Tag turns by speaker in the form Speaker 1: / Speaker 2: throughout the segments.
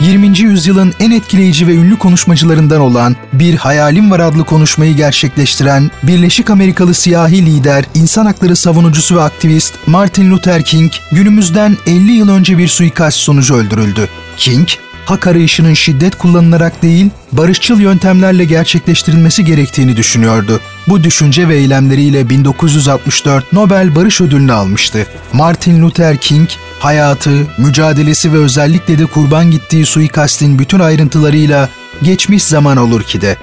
Speaker 1: 20. yüzyılın en etkileyici ve ünlü konuşmacılarından olan Bir Hayalim Var adlı konuşmayı gerçekleştiren Birleşik Amerikalı siyahi lider, insan hakları savunucusu ve aktivist Martin Luther King günümüzden 50 yıl önce bir suikast sonucu öldürüldü. King, hak arayışının şiddet kullanılarak değil, barışçıl yöntemlerle gerçekleştirilmesi gerektiğini düşünüyordu. Bu düşünce ve eylemleriyle 1964 Nobel Barış Ödülünü almıştı. Martin Luther King, hayatı, mücadelesi ve özellikle de kurban gittiği suikastin bütün ayrıntılarıyla Geçmiş Zaman Olur ki de.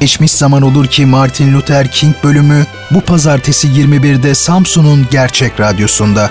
Speaker 1: Geçmiş Zaman Olur ki Martin Luther King bölümü bu pazartesi 21'de Samsun'un Gerçek Radyosu'nda.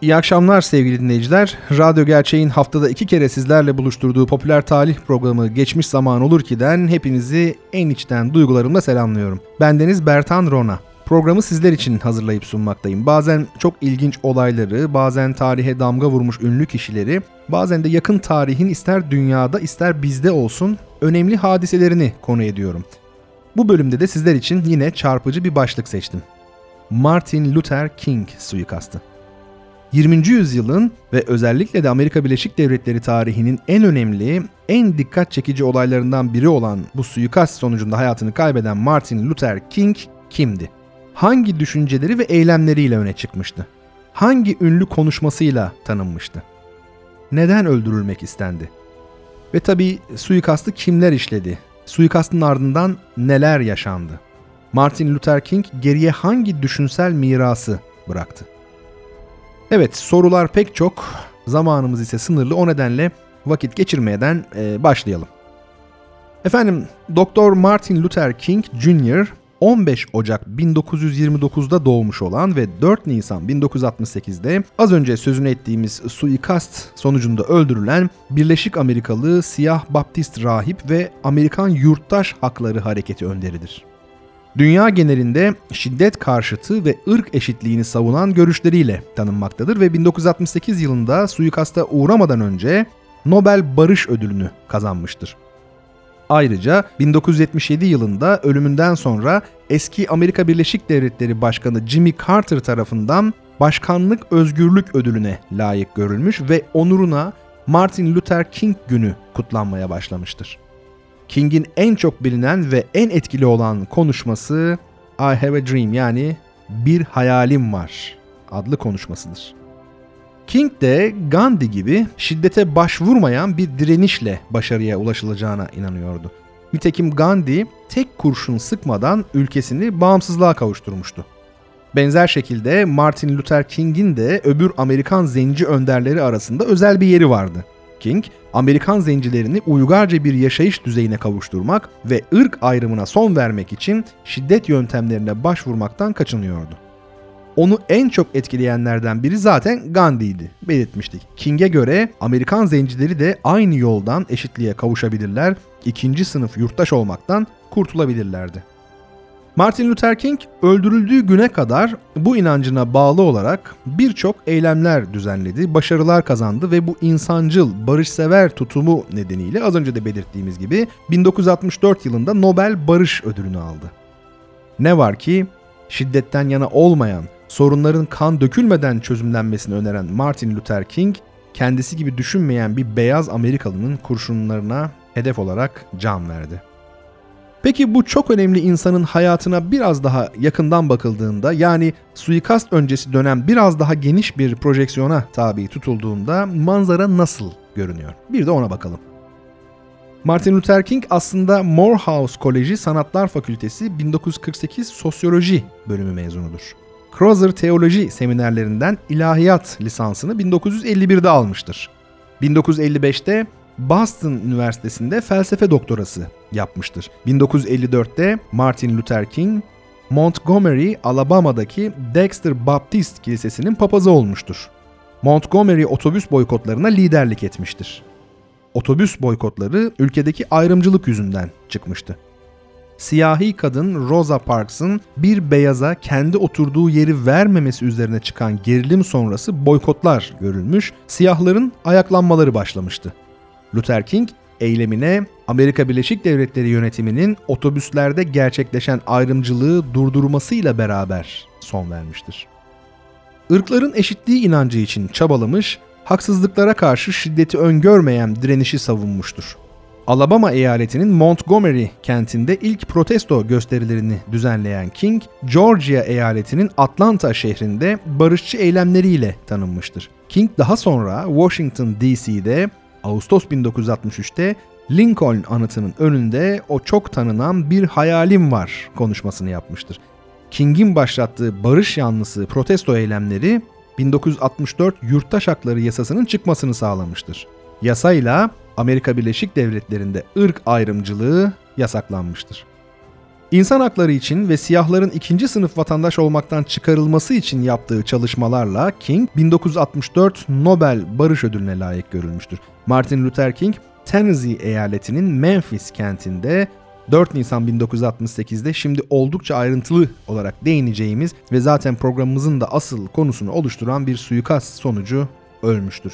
Speaker 2: İyi akşamlar sevgili dinleyiciler. Radyo Gerçeğin haftada iki kere sizlerle buluşturduğu popüler talih programı Geçmiş Zaman Olur Ki'den hepinizi en içten duygularımla selamlıyorum. Bendeniz Bertan Rona. Programı sizler için hazırlayıp sunmaktayım. Bazen çok ilginç olayları, bazen tarihe damga vurmuş ünlü kişileri, bazen de yakın tarihin ister dünyada ister bizde olsun önemli hadiselerini konu ediyorum. Bu bölümde de sizler için yine çarpıcı bir başlık seçtim. Martin Luther King suikastı. 20. yüzyılın ve özellikle de Amerika Birleşik Devletleri tarihinin en önemli, en dikkat çekici olaylarından biri olan bu suikast sonucunda hayatını kaybeden Martin Luther King kimdi? Hangi düşünceleri ve eylemleriyle öne çıkmıştı? Hangi ünlü konuşmasıyla tanınmıştı? Neden öldürülmek istendi? Ve tabii suikastı kimler işledi? Suikastın ardından neler yaşandı? Martin Luther King geriye hangi düşünsel mirası bıraktı? Evet sorular pek çok, zamanımız ise sınırlı o nedenle vakit geçirmeden e, başlayalım. Efendim Doktor Martin Luther King Jr. 15 Ocak 1929'da doğmuş olan ve 4 Nisan 1968'de az önce sözünü ettiğimiz suikast sonucunda öldürülen Birleşik Amerikalı siyah baptist rahip ve Amerikan Yurttaş Hakları Hareketi önderidir dünya genelinde şiddet karşıtı ve ırk eşitliğini savunan görüşleriyle tanınmaktadır ve 1968 yılında suikasta uğramadan önce Nobel Barış Ödülünü kazanmıştır. Ayrıca 1977 yılında ölümünden sonra eski Amerika Birleşik Devletleri Başkanı Jimmy Carter tarafından Başkanlık Özgürlük Ödülüne layık görülmüş ve onuruna Martin Luther King günü kutlanmaya başlamıştır. King'in en çok bilinen ve en etkili olan konuşması I Have a Dream yani Bir Hayalim Var adlı konuşmasıdır. King de Gandhi gibi şiddete başvurmayan bir direnişle başarıya ulaşılacağına inanıyordu. Nitekim Gandhi tek kurşun sıkmadan ülkesini bağımsızlığa kavuşturmuştu. Benzer şekilde Martin Luther King'in de öbür Amerikan zenci önderleri arasında özel bir yeri vardı. King, Amerikan zencilerini uygarca bir yaşayış düzeyine kavuşturmak ve ırk ayrımına son vermek için şiddet yöntemlerine başvurmaktan kaçınıyordu. Onu en çok etkileyenlerden biri zaten Gandhi'ydi. Belirtmiştik. King'e göre Amerikan zencileri de aynı yoldan eşitliğe kavuşabilirler, ikinci sınıf yurttaş olmaktan kurtulabilirlerdi. Martin Luther King öldürüldüğü güne kadar bu inancına bağlı olarak birçok eylemler düzenledi, başarılar kazandı ve bu insancıl, barışsever tutumu nedeniyle az önce de belirttiğimiz gibi 1964 yılında Nobel Barış Ödülünü aldı. Ne var ki şiddetten yana olmayan, sorunların kan dökülmeden çözümlenmesini öneren Martin Luther King, kendisi gibi düşünmeyen bir beyaz Amerikalının kurşunlarına hedef olarak can verdi. Peki bu çok önemli insanın hayatına biraz daha yakından bakıldığında yani suikast öncesi dönem biraz daha geniş bir projeksiyona tabi tutulduğunda manzara nasıl görünüyor? Bir de ona bakalım. Martin Luther King aslında Morehouse Koleji Sanatlar Fakültesi 1948 Sosyoloji bölümü mezunudur. Crozer Teoloji seminerlerinden ilahiyat lisansını 1951'de almıştır. 1955'te Boston Üniversitesi'nde felsefe doktorası yapmıştır. 1954'te Martin Luther King Montgomery, Alabama'daki Dexter Baptist Kilisesi'nin papazı olmuştur. Montgomery otobüs boykotlarına liderlik etmiştir. Otobüs boykotları ülkedeki ayrımcılık yüzünden çıkmıştı. Siyahi kadın Rosa Parks'ın bir beyaza kendi oturduğu yeri vermemesi üzerine çıkan gerilim sonrası boykotlar görülmüş, siyahların ayaklanmaları başlamıştı. Luther King eylemine Amerika Birleşik Devletleri yönetiminin otobüslerde gerçekleşen ayrımcılığı durdurmasıyla beraber son vermiştir. Irkların eşitliği inancı için çabalamış, haksızlıklara karşı şiddeti öngörmeyen direnişi savunmuştur. Alabama eyaletinin Montgomery kentinde ilk protesto gösterilerini düzenleyen King, Georgia eyaletinin Atlanta şehrinde barışçı eylemleriyle tanınmıştır. King daha sonra Washington DC'de Ağustos 1963'te Lincoln anıtının önünde o çok tanınan bir hayalim var konuşmasını yapmıştır. King'in başlattığı barış yanlısı protesto eylemleri 1964 Yurttaş Hakları Yasası'nın çıkmasını sağlamıştır. Yasayla Amerika Birleşik Devletleri'nde ırk ayrımcılığı yasaklanmıştır. İnsan hakları için ve siyahların ikinci sınıf vatandaş olmaktan çıkarılması için yaptığı çalışmalarla King 1964 Nobel Barış Ödülüne layık görülmüştür. Martin Luther King, Tennessee eyaletinin Memphis kentinde 4 Nisan 1968'de şimdi oldukça ayrıntılı olarak değineceğimiz ve zaten programımızın da asıl konusunu oluşturan bir suikast sonucu ölmüştür.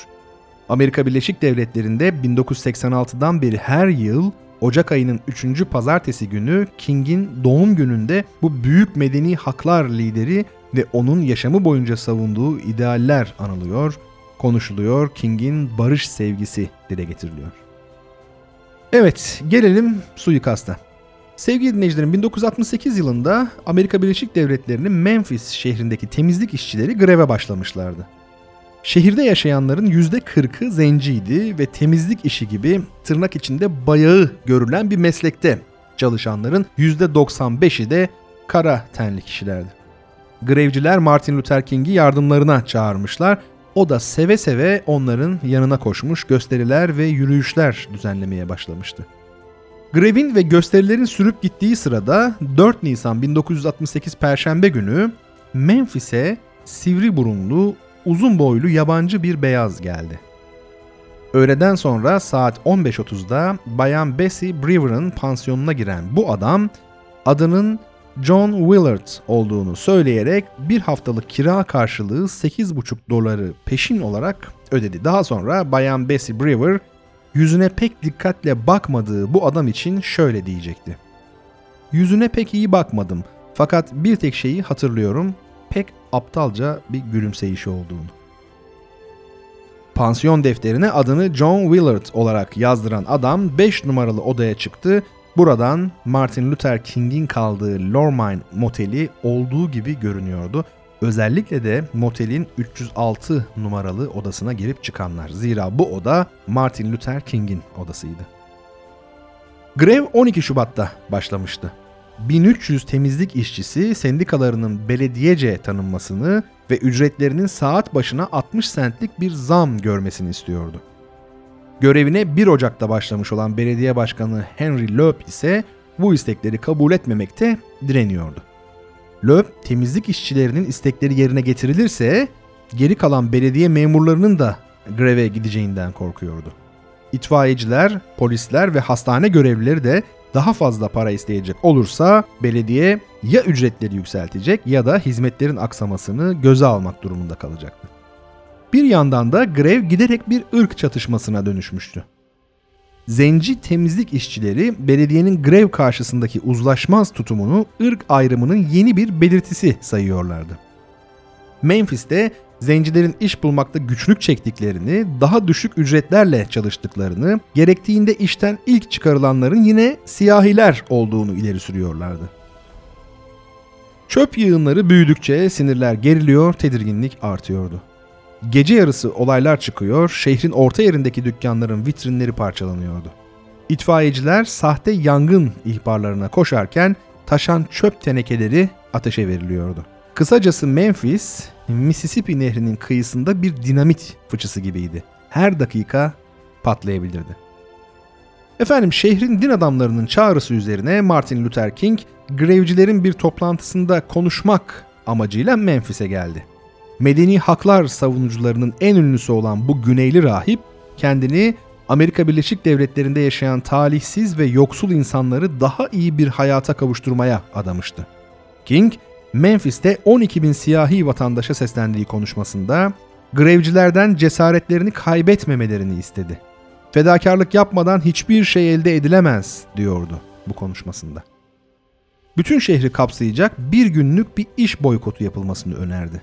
Speaker 2: Amerika Birleşik Devletleri'nde 1986'dan beri her yıl Ocak ayının 3. pazartesi günü King'in doğum gününde bu büyük medeni haklar lideri ve onun yaşamı boyunca savunduğu idealler anılıyor, konuşuluyor, King'in barış sevgisi dile getiriliyor. Evet, gelelim suikasta. Sevgili dinleyicilerim 1968 yılında Amerika Birleşik Devletleri'nin Memphis şehrindeki temizlik işçileri greve başlamışlardı. Şehirde yaşayanların %40'ı zenciydi ve temizlik işi gibi tırnak içinde bayağı görülen bir meslekte çalışanların %95'i de kara tenli kişilerdi. Grevciler Martin Luther King'i yardımlarına çağırmışlar. O da seve seve onların yanına koşmuş gösteriler ve yürüyüşler düzenlemeye başlamıştı. Grevin ve gösterilerin sürüp gittiği sırada 4 Nisan 1968 Perşembe günü Memphis'e sivri burunlu, uzun boylu yabancı bir beyaz geldi. Öğleden sonra saat 15.30'da Bayan Bessie Brewer'ın pansiyonuna giren bu adam adının John Willard olduğunu söyleyerek bir haftalık kira karşılığı 8,5 doları peşin olarak ödedi. Daha sonra Bayan Bessie Brewer yüzüne pek dikkatle bakmadığı bu adam için şöyle diyecekti. Yüzüne pek iyi bakmadım fakat bir tek şeyi hatırlıyorum pek aptalca bir gülümseyişi olduğunu. Pansiyon defterine adını John Willard olarak yazdıran adam 5 numaralı odaya çıktı. Buradan Martin Luther King'in kaldığı Lormine moteli olduğu gibi görünüyordu. Özellikle de motelin 306 numaralı odasına girip çıkanlar. Zira bu oda Martin Luther King'in odasıydı. Grev 12 Şubat'ta başlamıştı. 1300 temizlik işçisi sendikalarının belediyece tanınmasını ve ücretlerinin saat başına 60 centlik bir zam görmesini istiyordu. Görevine 1 Ocak'ta başlamış olan belediye başkanı Henry Loeb ise bu istekleri kabul etmemekte direniyordu. Loeb temizlik işçilerinin istekleri yerine getirilirse geri kalan belediye memurlarının da greve gideceğinden korkuyordu. İtfaiyeciler, polisler ve hastane görevlileri de daha fazla para isteyecek olursa belediye ya ücretleri yükseltecek ya da hizmetlerin aksamasını göze almak durumunda kalacaktı. Bir yandan da grev giderek bir ırk çatışmasına dönüşmüştü. Zenci temizlik işçileri belediyenin grev karşısındaki uzlaşmaz tutumunu ırk ayrımının yeni bir belirtisi sayıyorlardı. Memphis'te zencilerin iş bulmakta güçlük çektiklerini, daha düşük ücretlerle çalıştıklarını, gerektiğinde işten ilk çıkarılanların yine siyahiler olduğunu ileri sürüyorlardı. Çöp yığınları büyüdükçe sinirler geriliyor, tedirginlik artıyordu. Gece yarısı olaylar çıkıyor, şehrin orta yerindeki dükkanların vitrinleri parçalanıyordu. İtfaiyeciler sahte yangın ihbarlarına koşarken taşan çöp tenekeleri ateşe veriliyordu. Kısacası Memphis, Mississippi nehrinin kıyısında bir dinamit fıçısı gibiydi. her dakika patlayabilirdi. Efendim şehrin din adamlarının çağrısı üzerine Martin Luther King grevcilerin bir toplantısında konuşmak amacıyla Memphis'e geldi. Medeni haklar savunucularının en ünlüsü olan bu Güneyli rahip kendini Amerika Birleşik Devletleri'nde yaşayan talihsiz ve yoksul insanları daha iyi bir hayata kavuşturmaya adamıştı. King, Memphis'te 12 bin siyahi vatandaşa seslendiği konuşmasında grevcilerden cesaretlerini kaybetmemelerini istedi. Fedakarlık yapmadan hiçbir şey elde edilemez diyordu bu konuşmasında. Bütün şehri kapsayacak bir günlük bir iş boykotu yapılmasını önerdi.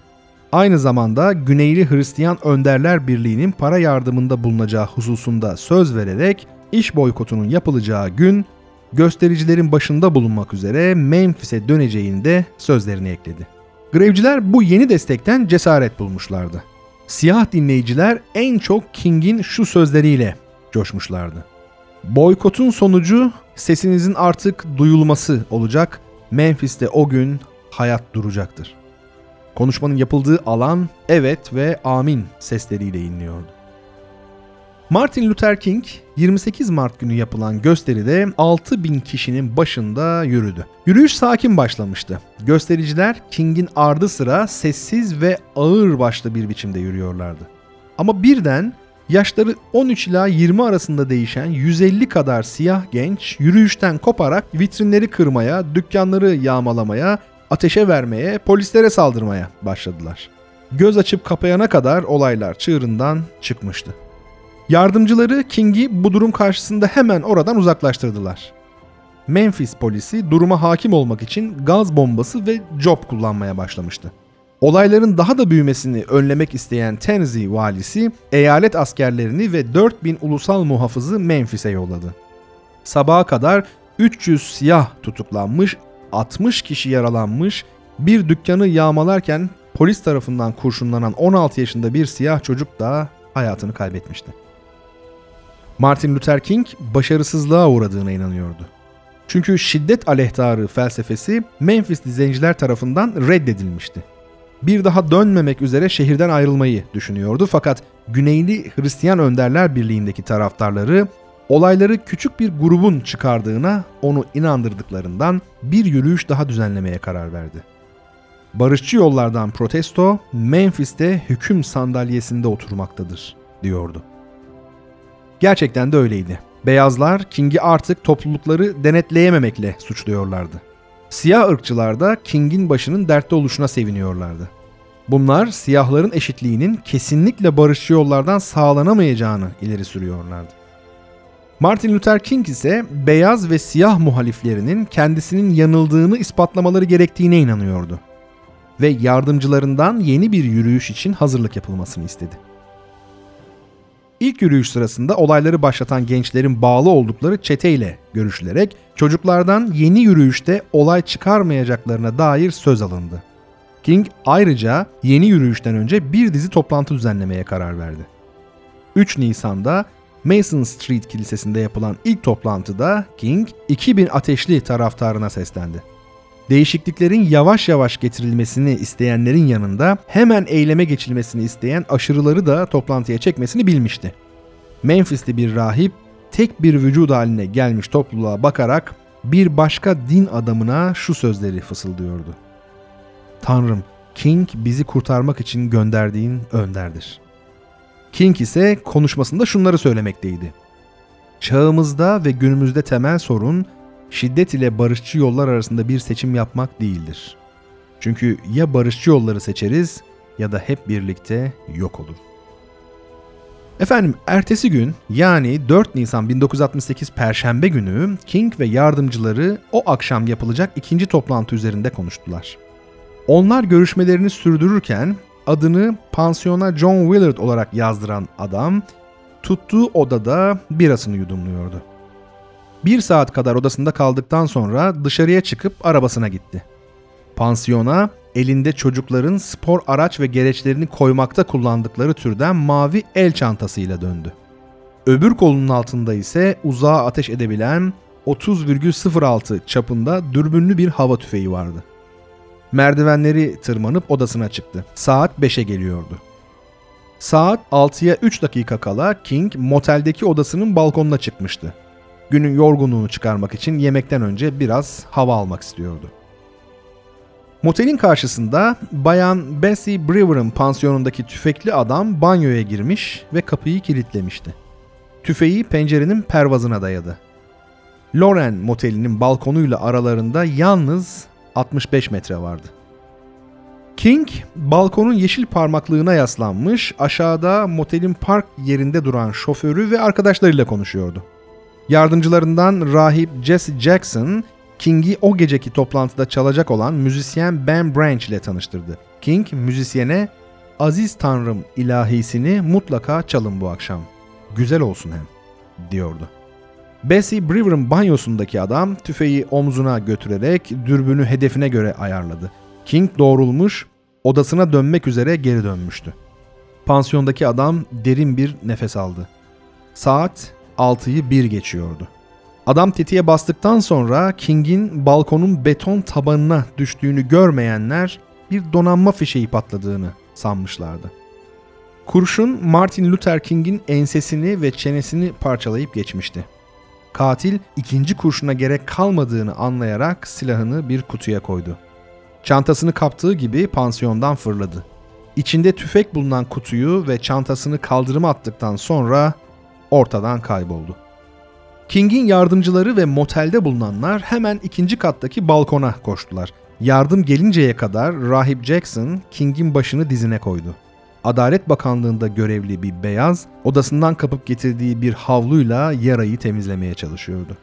Speaker 2: Aynı zamanda Güneyli Hristiyan Önderler Birliği'nin para yardımında bulunacağı hususunda söz vererek iş boykotunun yapılacağı gün göstericilerin başında bulunmak üzere Memphis'e döneceğini de sözlerini ekledi. Grevciler bu yeni destekten cesaret bulmuşlardı. Siyah dinleyiciler en çok King'in şu sözleriyle coşmuşlardı. Boykotun sonucu sesinizin artık duyulması olacak. Memphis'te o gün hayat duracaktır. Konuşmanın yapıldığı alan evet ve amin sesleriyle inliyordu. Martin Luther King 28 Mart günü yapılan gösteride 6000 kişinin başında yürüdü. Yürüyüş sakin başlamıştı. Göstericiler King'in ardı sıra sessiz ve ağır başlı bir biçimde yürüyorlardı. Ama birden yaşları 13 ila 20 arasında değişen 150 kadar siyah genç yürüyüşten koparak vitrinleri kırmaya, dükkanları yağmalamaya, ateşe vermeye, polislere saldırmaya başladılar. Göz açıp kapayana kadar olaylar çığırından çıkmıştı. Yardımcıları King'i bu durum karşısında hemen oradan uzaklaştırdılar. Memphis polisi duruma hakim olmak için gaz bombası ve job kullanmaya başlamıştı. Olayların daha da büyümesini önlemek isteyen Tennessee valisi eyalet askerlerini ve 4000 ulusal muhafızı Memphis'e yolladı. Sabaha kadar 300 siyah tutuklanmış, 60 kişi yaralanmış, bir dükkanı yağmalarken polis tarafından kurşunlanan 16 yaşında bir siyah çocuk da hayatını kaybetmişti. Martin Luther King başarısızlığa uğradığına inanıyordu. Çünkü şiddet aleyhtarı felsefesi Memphis zenciler tarafından reddedilmişti. Bir daha dönmemek üzere şehirden ayrılmayı düşünüyordu fakat Güneyli Hristiyan Önderler Birliği'ndeki taraftarları olayları küçük bir grubun çıkardığına onu inandırdıklarından bir yürüyüş daha düzenlemeye karar verdi. Barışçı yollardan protesto Memphis'te hüküm sandalyesinde oturmaktadır diyordu. Gerçekten de öyleydi. Beyazlar King'i artık toplulukları denetleyememekle suçluyorlardı. Siyah ırkçılar da King'in başının dertte oluşuna seviniyorlardı. Bunlar siyahların eşitliğinin kesinlikle barışçı yollardan sağlanamayacağını ileri sürüyorlardı. Martin Luther King ise beyaz ve siyah muhaliflerinin kendisinin yanıldığını ispatlamaları gerektiğine inanıyordu ve yardımcılarından yeni bir yürüyüş için hazırlık yapılmasını istedi. İlk yürüyüş sırasında olayları başlatan gençlerin bağlı oldukları çeteyle görüşülerek çocuklardan yeni yürüyüşte olay çıkarmayacaklarına dair söz alındı. King ayrıca yeni yürüyüşten önce bir dizi toplantı düzenlemeye karar verdi. 3 Nisan'da Mason Street Kilisesi'nde yapılan ilk toplantıda King 2000 ateşli taraftarına seslendi. Değişikliklerin yavaş yavaş getirilmesini isteyenlerin yanında hemen eyleme geçilmesini isteyen aşırıları da toplantıya çekmesini bilmişti. Memphis'li bir rahip tek bir vücud haline gelmiş topluluğa bakarak bir başka din adamına şu sözleri fısıldıyordu. Tanrım, King bizi kurtarmak için gönderdiğin önderdir. King ise konuşmasında şunları söylemekteydi. Çağımızda ve günümüzde temel sorun şiddet ile barışçı yollar arasında bir seçim yapmak değildir. Çünkü ya barışçı yolları seçeriz ya da hep birlikte yok olur. Efendim ertesi gün yani 4 Nisan 1968 Perşembe günü King ve yardımcıları o akşam yapılacak ikinci toplantı üzerinde konuştular. Onlar görüşmelerini sürdürürken adını pansiyona John Willard olarak yazdıran adam tuttuğu odada birasını yudumluyordu. Bir saat kadar odasında kaldıktan sonra dışarıya çıkıp arabasına gitti. Pansiyona elinde çocukların spor araç ve gereçlerini koymakta kullandıkları türden mavi el çantasıyla döndü. Öbür kolunun altında ise uzağa ateş edebilen 30,06 çapında dürbünlü bir hava tüfeği vardı. Merdivenleri tırmanıp odasına çıktı. Saat 5'e geliyordu. Saat 6'ya 3 dakika kala King moteldeki odasının balkonuna çıkmıştı. Günün yorgunluğunu çıkarmak için yemekten önce biraz hava almak istiyordu. Motelin karşısında Bayan Bessie Brewer'ın pansiyonundaki tüfekli adam banyoya girmiş ve kapıyı kilitlemişti. Tüfeği pencerenin pervazına dayadı. Loren motelinin balkonuyla aralarında yalnız 65 metre vardı. King balkonun yeşil parmaklığına yaslanmış aşağıda motelin park yerinde duran şoförü ve arkadaşlarıyla konuşuyordu. Yardımcılarından rahip Jesse Jackson, King'i o geceki toplantıda çalacak olan müzisyen Ben Branch ile tanıştırdı. King müzisyene Aziz Tanrım ilahisini mutlaka çalın bu akşam. Güzel olsun hem diyordu. Bessie Brewer'ın banyosundaki adam tüfeği omzuna götürerek dürbünü hedefine göre ayarladı. King doğrulmuş, odasına dönmek üzere geri dönmüştü. Pansiyondaki adam derin bir nefes aldı. Saat 6'yı bir geçiyordu. Adam tetiğe bastıktan sonra King'in balkonun beton tabanına düştüğünü görmeyenler bir donanma fişeği patladığını sanmışlardı. Kurşun Martin Luther King'in ensesini ve çenesini parçalayıp geçmişti. Katil ikinci kurşuna gerek kalmadığını anlayarak silahını bir kutuya koydu. Çantasını kaptığı gibi pansiyondan fırladı. İçinde tüfek bulunan kutuyu ve çantasını kaldırıma attıktan sonra ortadan kayboldu. King'in yardımcıları ve motelde bulunanlar hemen ikinci kattaki balkona koştular. Yardım gelinceye kadar Rahip Jackson King'in başını dizine koydu. Adalet Bakanlığı'nda görevli bir beyaz, odasından kapıp getirdiği bir havluyla yarayı temizlemeye çalışıyordu.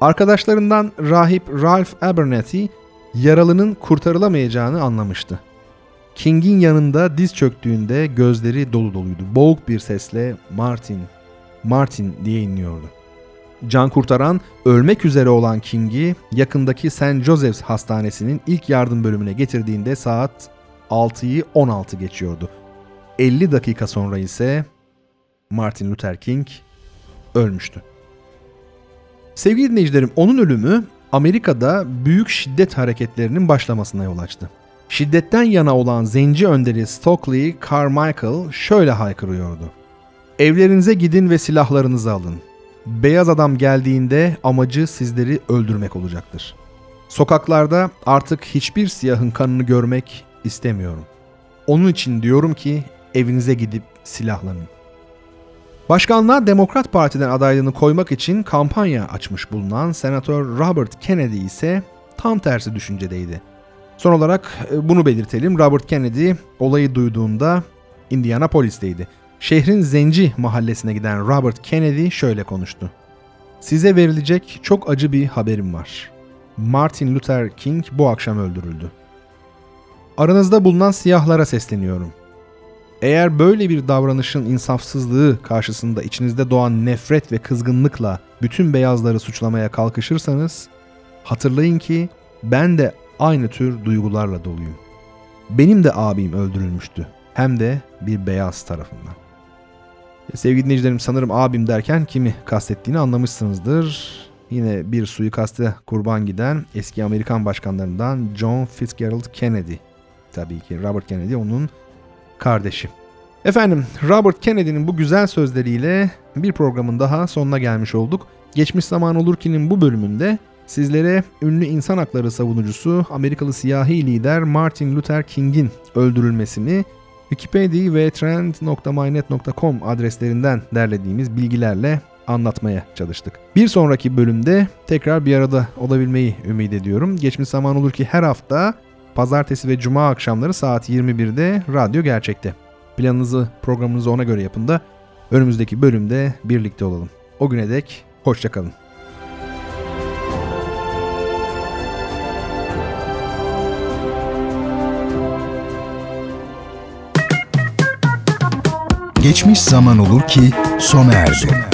Speaker 2: Arkadaşlarından rahip Ralph Abernathy, yaralının kurtarılamayacağını anlamıştı. King'in yanında diz çöktüğünde gözleri dolu doluydu. Boğuk bir sesle Martin, Martin diye inliyordu. Can kurtaran ölmek üzere olan King'i yakındaki St. Joseph's Hastanesi'nin ilk yardım bölümüne getirdiğinde saat 6'yı 16 geçiyordu. 50 dakika sonra ise Martin Luther King ölmüştü. Sevgili dinleyicilerim onun ölümü Amerika'da büyük şiddet hareketlerinin başlamasına yol açtı. Şiddetten yana olan zenci önderi Stokely Carmichael şöyle haykırıyordu. Evlerinize gidin ve silahlarınızı alın. Beyaz adam geldiğinde amacı sizleri öldürmek olacaktır. Sokaklarda artık hiçbir siyahın kanını görmek istemiyorum. Onun için diyorum ki evinize gidip silahlanın. Başkanlığa Demokrat Parti'den adaylığını koymak için kampanya açmış bulunan Senatör Robert Kennedy ise tam tersi düşüncedeydi. Son olarak e, bunu belirtelim. Robert Kennedy olayı duyduğunda Indianapolis'teydi. Şehrin Zenci mahallesine giden Robert Kennedy şöyle konuştu. Size verilecek çok acı bir haberim var. Martin Luther King bu akşam öldürüldü. Aranızda bulunan siyahlara sesleniyorum. Eğer böyle bir davranışın insafsızlığı karşısında içinizde doğan nefret ve kızgınlıkla bütün beyazları suçlamaya kalkışırsanız, hatırlayın ki ben de aynı tür duygularla doluyum. Benim de abim öldürülmüştü. Hem de bir beyaz tarafından. Sevgili dinleyicilerim sanırım abim derken kimi kastettiğini anlamışsınızdır. Yine bir suikaste kurban giden eski Amerikan başkanlarından John Fitzgerald Kennedy. Tabii ki Robert Kennedy onun kardeşi. Efendim Robert Kennedy'nin bu güzel sözleriyle bir programın daha sonuna gelmiş olduk. Geçmiş zaman olur ki'nin bu bölümünde sizlere ünlü insan hakları savunucusu Amerikalı siyahi lider Martin Luther King'in öldürülmesini Wikipedia ve trend.mynet.com adreslerinden derlediğimiz bilgilerle anlatmaya çalıştık. Bir sonraki bölümde tekrar bir arada olabilmeyi ümit ediyorum. Geçmiş zaman olur ki her hafta pazartesi ve cuma akşamları saat 21'de Radyo Gerçek'te. Planınızı, programınızı ona göre yapın da önümüzdeki bölümde birlikte olalım. O güne dek hoşçakalın.
Speaker 1: Geçmiş zaman olur ki sona erdi.